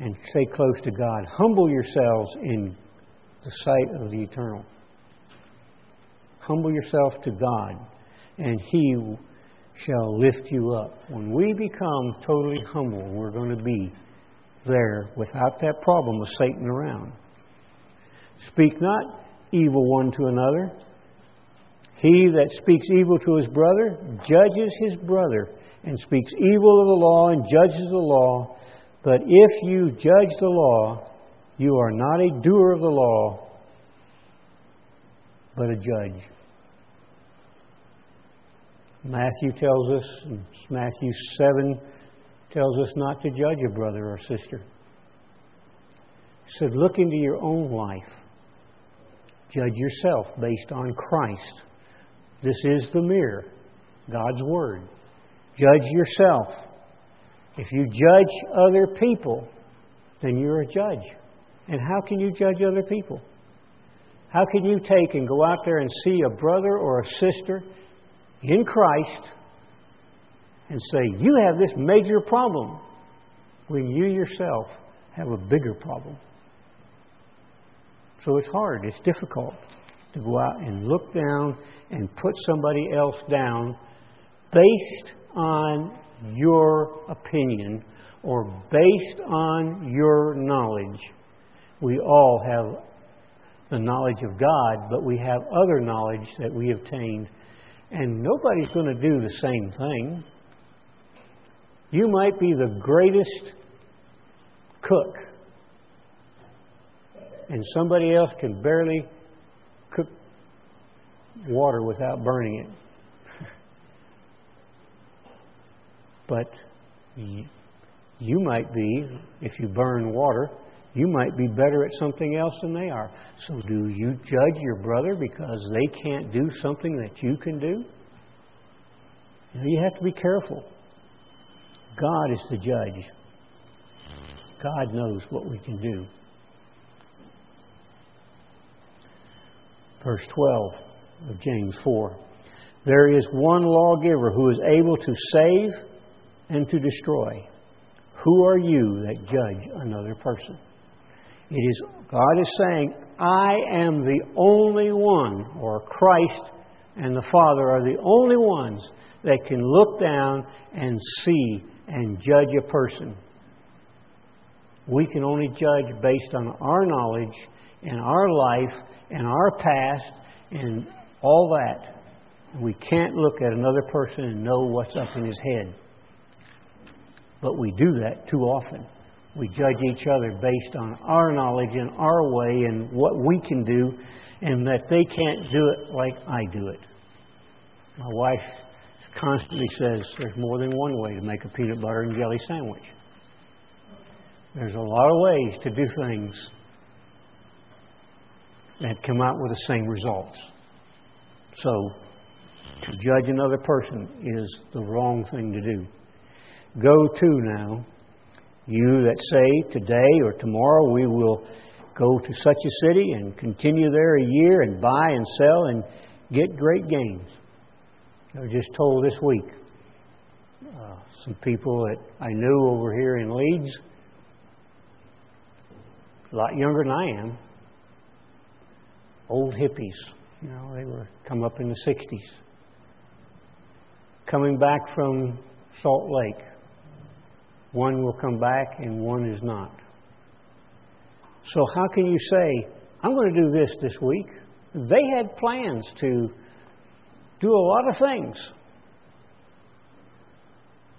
and stay close to God. Humble yourselves in the sight of the eternal. Humble yourself to God and He shall lift you up. When we become totally humble, we're going to be there without that problem of Satan around. Speak not evil one to another. He that speaks evil to his brother judges his brother, and speaks evil of the law and judges the law. But if you judge the law, you are not a doer of the law, but a judge. Matthew tells us, Matthew 7 tells us not to judge a brother or sister. He said, Look into your own life. Judge yourself based on Christ. This is the mirror, God's Word. Judge yourself. If you judge other people, then you're a judge. And how can you judge other people? How can you take and go out there and see a brother or a sister in Christ and say, You have this major problem, when you yourself have a bigger problem? So it's hard, it's difficult to go out and look down and put somebody else down based on your opinion or based on your knowledge. We all have the knowledge of God, but we have other knowledge that we obtained. And nobody's going to do the same thing. You might be the greatest cook, and somebody else can barely cook water without burning it. (laughs) but you might be, if you burn water, you might be better at something else than they are. So, do you judge your brother because they can't do something that you can do? You, know, you have to be careful. God is the judge. God knows what we can do. Verse 12 of James 4 There is one lawgiver who is able to save and to destroy. Who are you that judge another person? It is God is saying, I am the only one, or Christ and the Father are the only ones that can look down and see and judge a person. We can only judge based on our knowledge and our life and our past and all that. We can't look at another person and know what's up in his head. But we do that too often. We judge each other based on our knowledge and our way and what we can do, and that they can't do it like I do it. My wife constantly says there's more than one way to make a peanut butter and jelly sandwich. There's a lot of ways to do things that come out with the same results. So, to judge another person is the wrong thing to do. Go to now you that say today or tomorrow we will go to such a city and continue there a year and buy and sell and get great gains. I was just told this week uh, some people that I knew over here in Leeds, a lot younger than I am, old hippies. You know, they were come up in the 60s, coming back from Salt Lake one will come back and one is not. So, how can you say, I'm going to do this this week? They had plans to do a lot of things.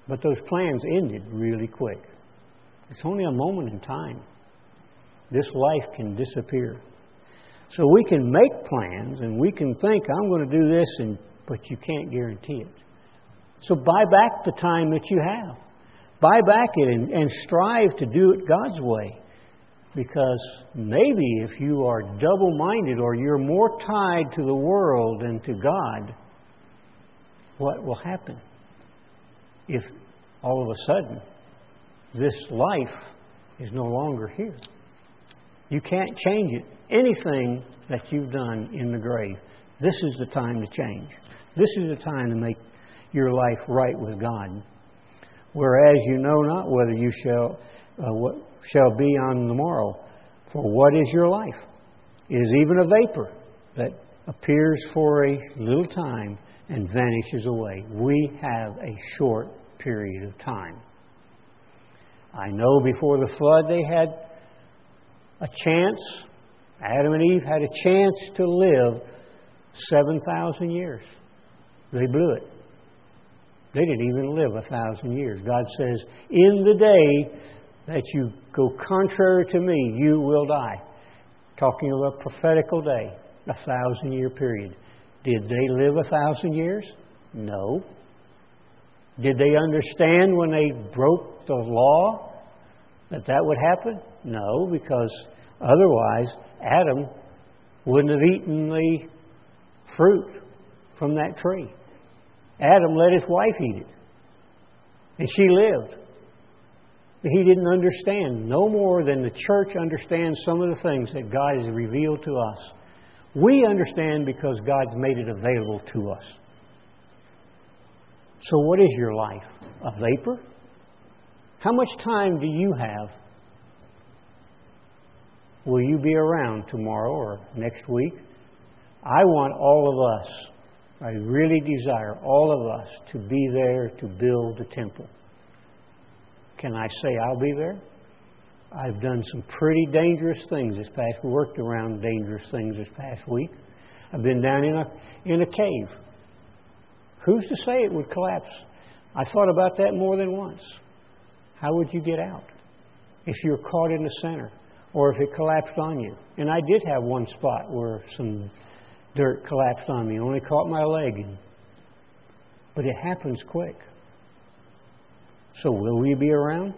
But those plans ended really quick. It's only a moment in time. This life can disappear. So we can make plans and we can think, I'm going to do this, and, but you can't guarantee it. So buy back the time that you have. Buy back it and, and strive to do it God's way. Because maybe if you are double minded or you're more tied to the world than to God, what will happen? If all of a sudden this life is no longer here. You can't change it. Anything that you've done in the grave, this is the time to change. This is the time to make your life right with God whereas you know not whether you shall uh, what shall be on the morrow. For what is your life? It is even a vapor that appears for a little time and vanishes away. We have a short period of time. I know before the flood they had a chance, Adam and Eve had a chance to live 7,000 years. They blew it. They didn't even live a thousand years. God says, In the day that you go contrary to me, you will die. Talking of a prophetical day, a thousand year period. Did they live a thousand years? No. Did they understand when they broke the law that that would happen? No, because otherwise Adam wouldn't have eaten the fruit from that tree. Adam let his wife eat it, and she lived. But he didn't understand no more than the church understands some of the things that God has revealed to us. We understand because God's made it available to us. So, what is your life? A vapor? How much time do you have? Will you be around tomorrow or next week? I want all of us, I really desire all of us to be there to build the temple. Can I say I'll be there? I've done some pretty dangerous things this past worked around dangerous things this past week. I've been down in a in a cave. Who's to say it would collapse? I thought about that more than once. How would you get out if you're caught in the center or if it collapsed on you? And I did have one spot where some dirt collapsed on me, only caught my leg. But it happens quick. So will we be around?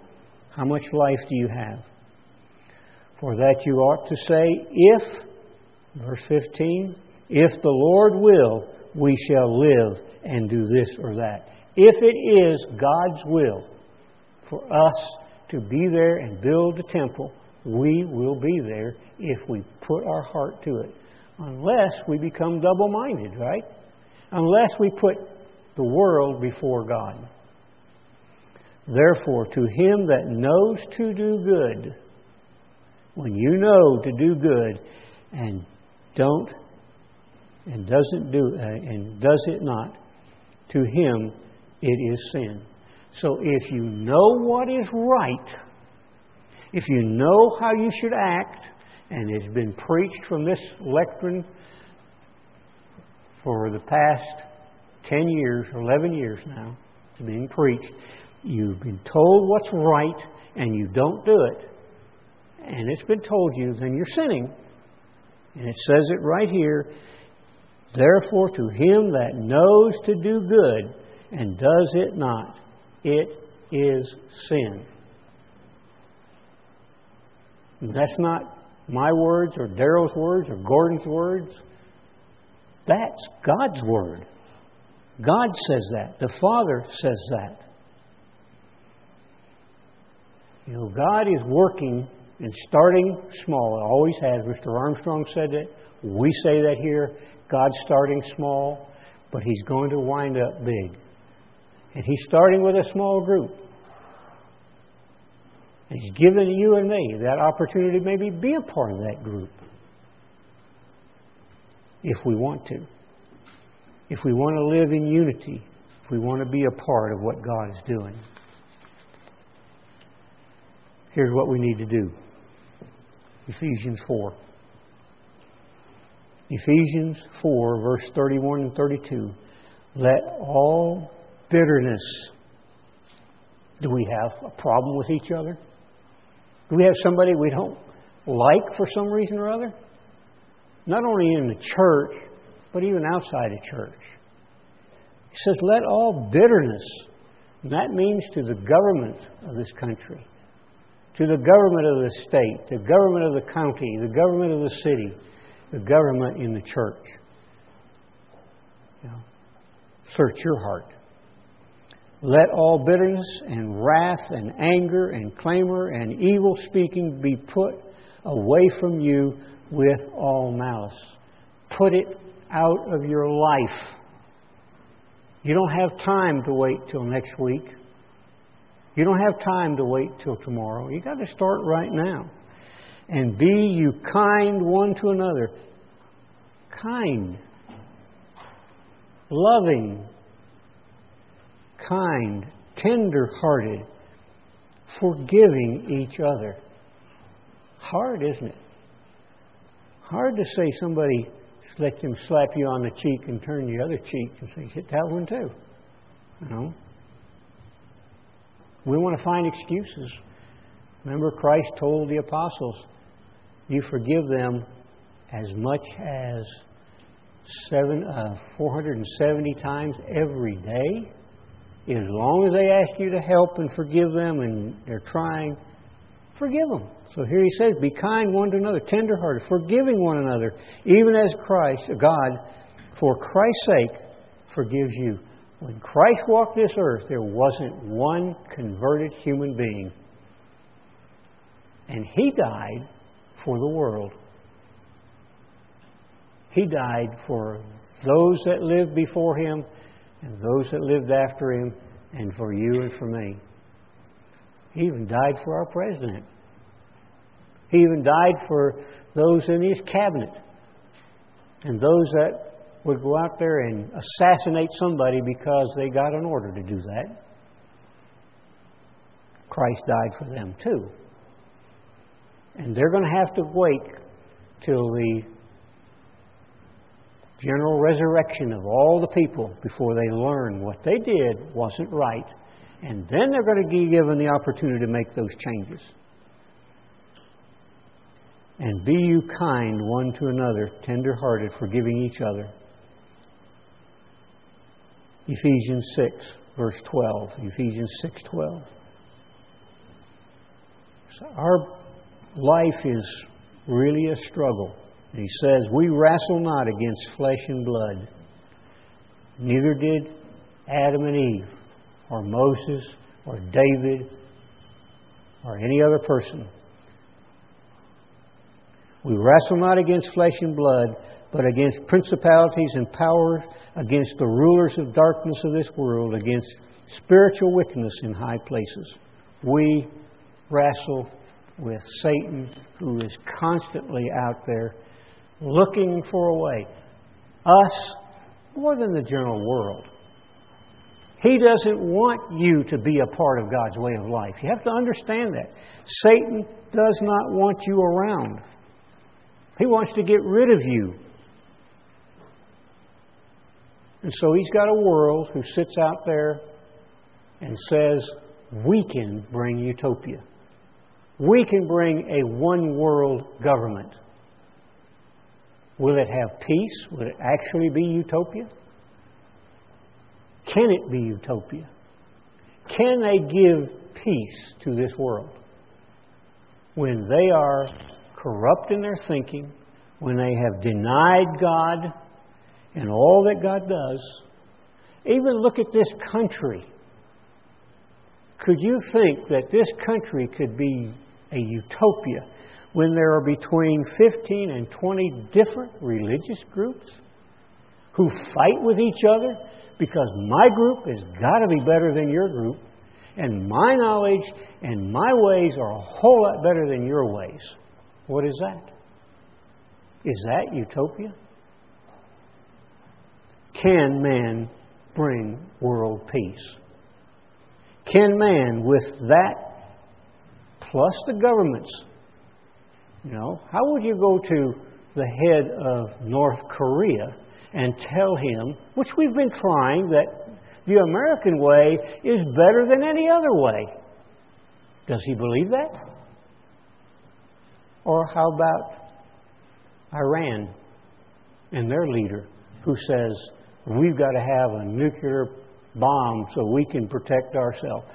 How much life do you have? For that you ought to say, if, verse 15, if the Lord will, we shall live and do this or that. If it is God's will for us to be there and build the temple, we will be there if we put our heart to it. Unless we become double minded, right? Unless we put the world before God. Therefore, to him that knows to do good, when you know to do good and don't and doesn't do uh, and does it not, to him it is sin. So if you know what is right, if you know how you should act, and it's been preached from this lectern for the past 10 years, 11 years now, it's being preached. You've been told what's right and you don't do it, and it's been told you, then you're sinning. And it says it right here. Therefore, to him that knows to do good and does it not, it is sin. That's not my words or Daryl's words or Gordon's words. That's God's word. God says that. The Father says that. You know, God is working and starting small. It always has. Mr. Armstrong said that. We say that here. God's starting small, but He's going to wind up big. And He's starting with a small group. And He's given you and me that opportunity to maybe be a part of that group. If we want to. If we want to live in unity. If we want to be a part of what God is doing. Here's what we need to do Ephesians 4. Ephesians 4, verse 31 and 32. Let all bitterness. Do we have a problem with each other? Do we have somebody we don't like for some reason or other? Not only in the church, but even outside of church. He says, let all bitterness, and that means to the government of this country, to the government of the state, the government of the county, the government of the city, the government in the church. You know, search your heart. Let all bitterness and wrath and anger and clamor and evil speaking be put away from you with all malice. Put it out of your life. You don't have time to wait till next week. You don't have time to wait till tomorrow. You got to start right now. And be you kind one to another. Kind. Loving. Kind. Tender hearted. Forgiving each other. Hard, isn't it? Hard to say somebody let them slap you on the cheek and turn the other cheek and say, hit that one too. You know? We want to find excuses. Remember, Christ told the apostles, You forgive them as much as seven, uh, 470 times every day. As long as they ask you to help and forgive them and they're trying, forgive them. So here he says, Be kind one to another, tenderhearted, forgiving one another, even as Christ, God, for Christ's sake, forgives you. When Christ walked this earth, there wasn't one converted human being. And He died for the world. He died for those that lived before Him and those that lived after Him and for you and for me. He even died for our president. He even died for those in his cabinet and those that would go out there and assassinate somebody because they got an order to do that. Christ died for them too. And they're going to have to wait till the general resurrection of all the people before they learn what they did wasn't right. And then they're going to be given the opportunity to make those changes. And be you kind one to another, tender hearted, forgiving each other. Ephesians 6, verse 12. Ephesians 6, 12. So our life is really a struggle. And he says, We wrestle not against flesh and blood. Neither did Adam and Eve, or Moses, or David, or any other person. We wrestle not against flesh and blood, but against principalities and powers, against the rulers of darkness of this world, against spiritual wickedness in high places. We wrestle with Satan, who is constantly out there looking for a way. Us, more than the general world. He doesn't want you to be a part of God's way of life. You have to understand that. Satan does not want you around. He wants to get rid of you. And so he's got a world who sits out there and says, We can bring utopia. We can bring a one world government. Will it have peace? Will it actually be utopia? Can it be utopia? Can they give peace to this world when they are corrupt in their thinking, when they have denied God and all that God does? Even look at this country. Could you think that this country could be a utopia when there are between 15 and 20 different religious groups who fight with each other because my group has got to be better than your group, and my knowledge and my ways are a whole lot better than your ways. What is that? Is that utopia? Can man bring world peace? Can man, with that plus the governments, you know, how would you go to the head of North Korea and tell him, which we've been trying, that the American way is better than any other way? Does he believe that? Or how about Iran and their leader who says, we've got to have a nuclear bomb so we can protect ourselves?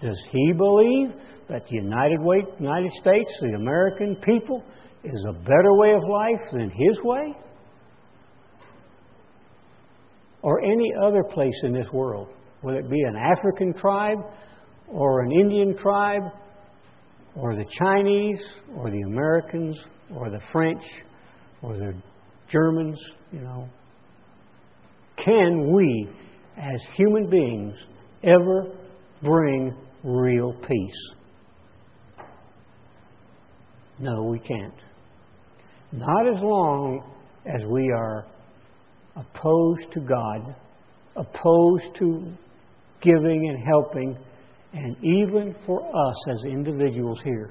Does he believe that the United, way, United States, the American people, is a better way of life than his way? Or any other place in this world, whether it be an African tribe or an Indian tribe or the Chinese or the Americans or the French or the Germans, you know. Can we, as human beings, ever bring real peace? No, we can't. Not as long as we are opposed to God, opposed to giving and helping, and even for us as individuals here.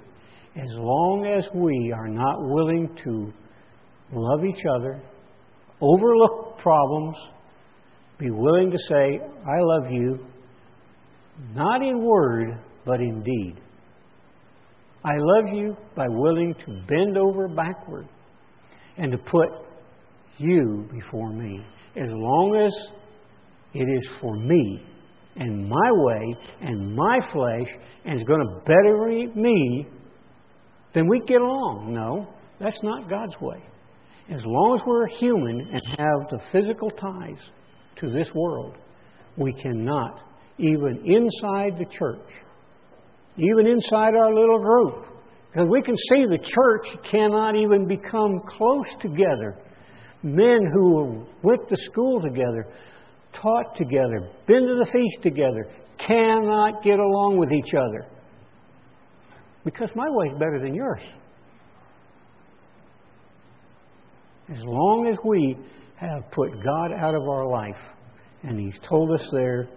As long as we are not willing to love each other, overlook problems, be willing to say, I love you, not in word, but in deed. I love you by willing to bend over backward and to put you before me. As long as it is for me and my way and my flesh and it's going to better me, then we get along. No, that's not God's way. As long as we're human and have the physical ties, to this world. We cannot, even inside the church, even inside our little group, because we can see the church cannot even become close together. Men who went to school together, taught together, been to the feast together, cannot get along with each other. Because my way is better than yours. As long as we have put God out of our life, and He's told us there,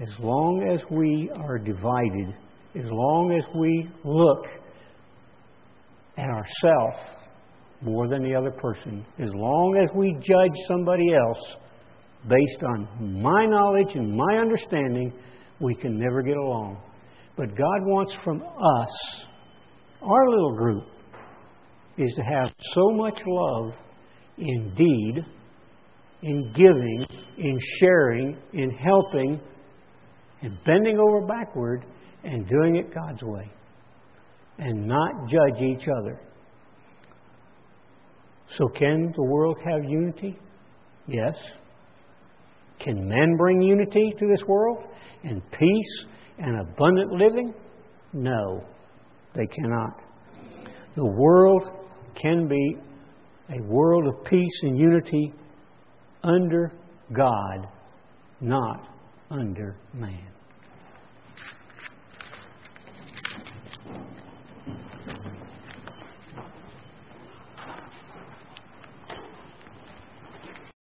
as long as we are divided, as long as we look at ourselves more than the other person, as long as we judge somebody else based on my knowledge and my understanding, we can never get along. But God wants from us, our little group, is to have so much love in deed, in giving, in sharing, in helping, and bending over backward and doing it God's way. And not judge each other. So, can the world have unity? Yes. Can men bring unity to this world and peace and abundant living? No, they cannot. The world can be a world of peace and unity under God, not under man.